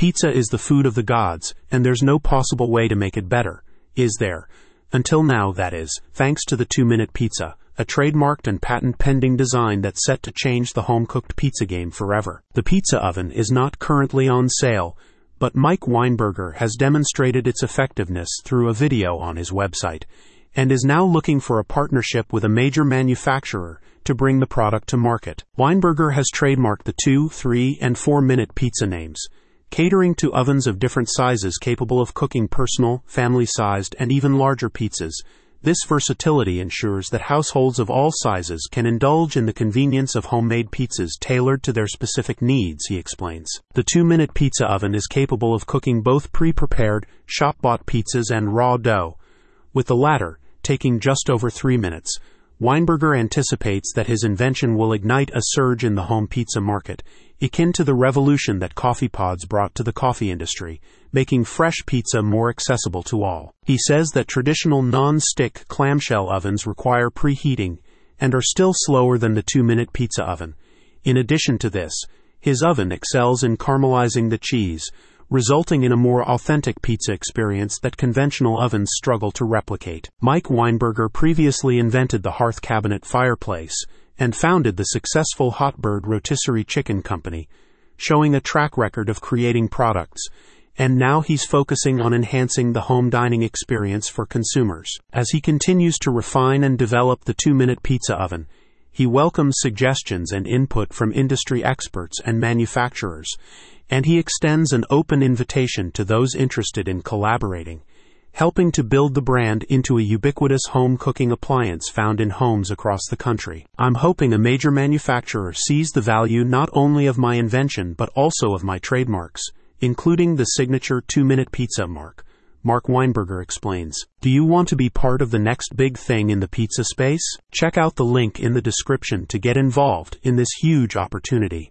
Pizza is the food of the gods, and there's no possible way to make it better, is there? Until now, that is, thanks to the two minute pizza, a trademarked and patent pending design that's set to change the home cooked pizza game forever. The pizza oven is not currently on sale, but Mike Weinberger has demonstrated its effectiveness through a video on his website and is now looking for a partnership with a major manufacturer to bring the product to market. Weinberger has trademarked the 2, 3, and 4 minute pizza names, catering to ovens of different sizes capable of cooking personal, family sized, and even larger pizzas. This versatility ensures that households of all sizes can indulge in the convenience of homemade pizzas tailored to their specific needs, he explains. The two minute pizza oven is capable of cooking both pre prepared, shop bought pizzas and raw dough, with the latter taking just over three minutes. Weinberger anticipates that his invention will ignite a surge in the home pizza market, akin to the revolution that coffee pods brought to the coffee industry, making fresh pizza more accessible to all. He says that traditional non-stick clamshell ovens require preheating and are still slower than the two-minute pizza oven. In addition to this, his oven excels in caramelizing the cheese, resulting in a more authentic pizza experience that conventional ovens struggle to replicate. Mike Weinberger previously invented the hearth cabinet fireplace and founded the successful Hotbird Rotisserie Chicken Company, showing a track record of creating products. And now he's focusing on enhancing the home dining experience for consumers. As he continues to refine and develop the two minute pizza oven, he welcomes suggestions and input from industry experts and manufacturers, and he extends an open invitation to those interested in collaborating, helping to build the brand into a ubiquitous home cooking appliance found in homes across the country. I'm hoping a major manufacturer sees the value not only of my invention but also of my trademarks, including the signature two minute pizza mark. Mark Weinberger explains. Do you want to be part of the next big thing in the pizza space? Check out the link in the description to get involved in this huge opportunity.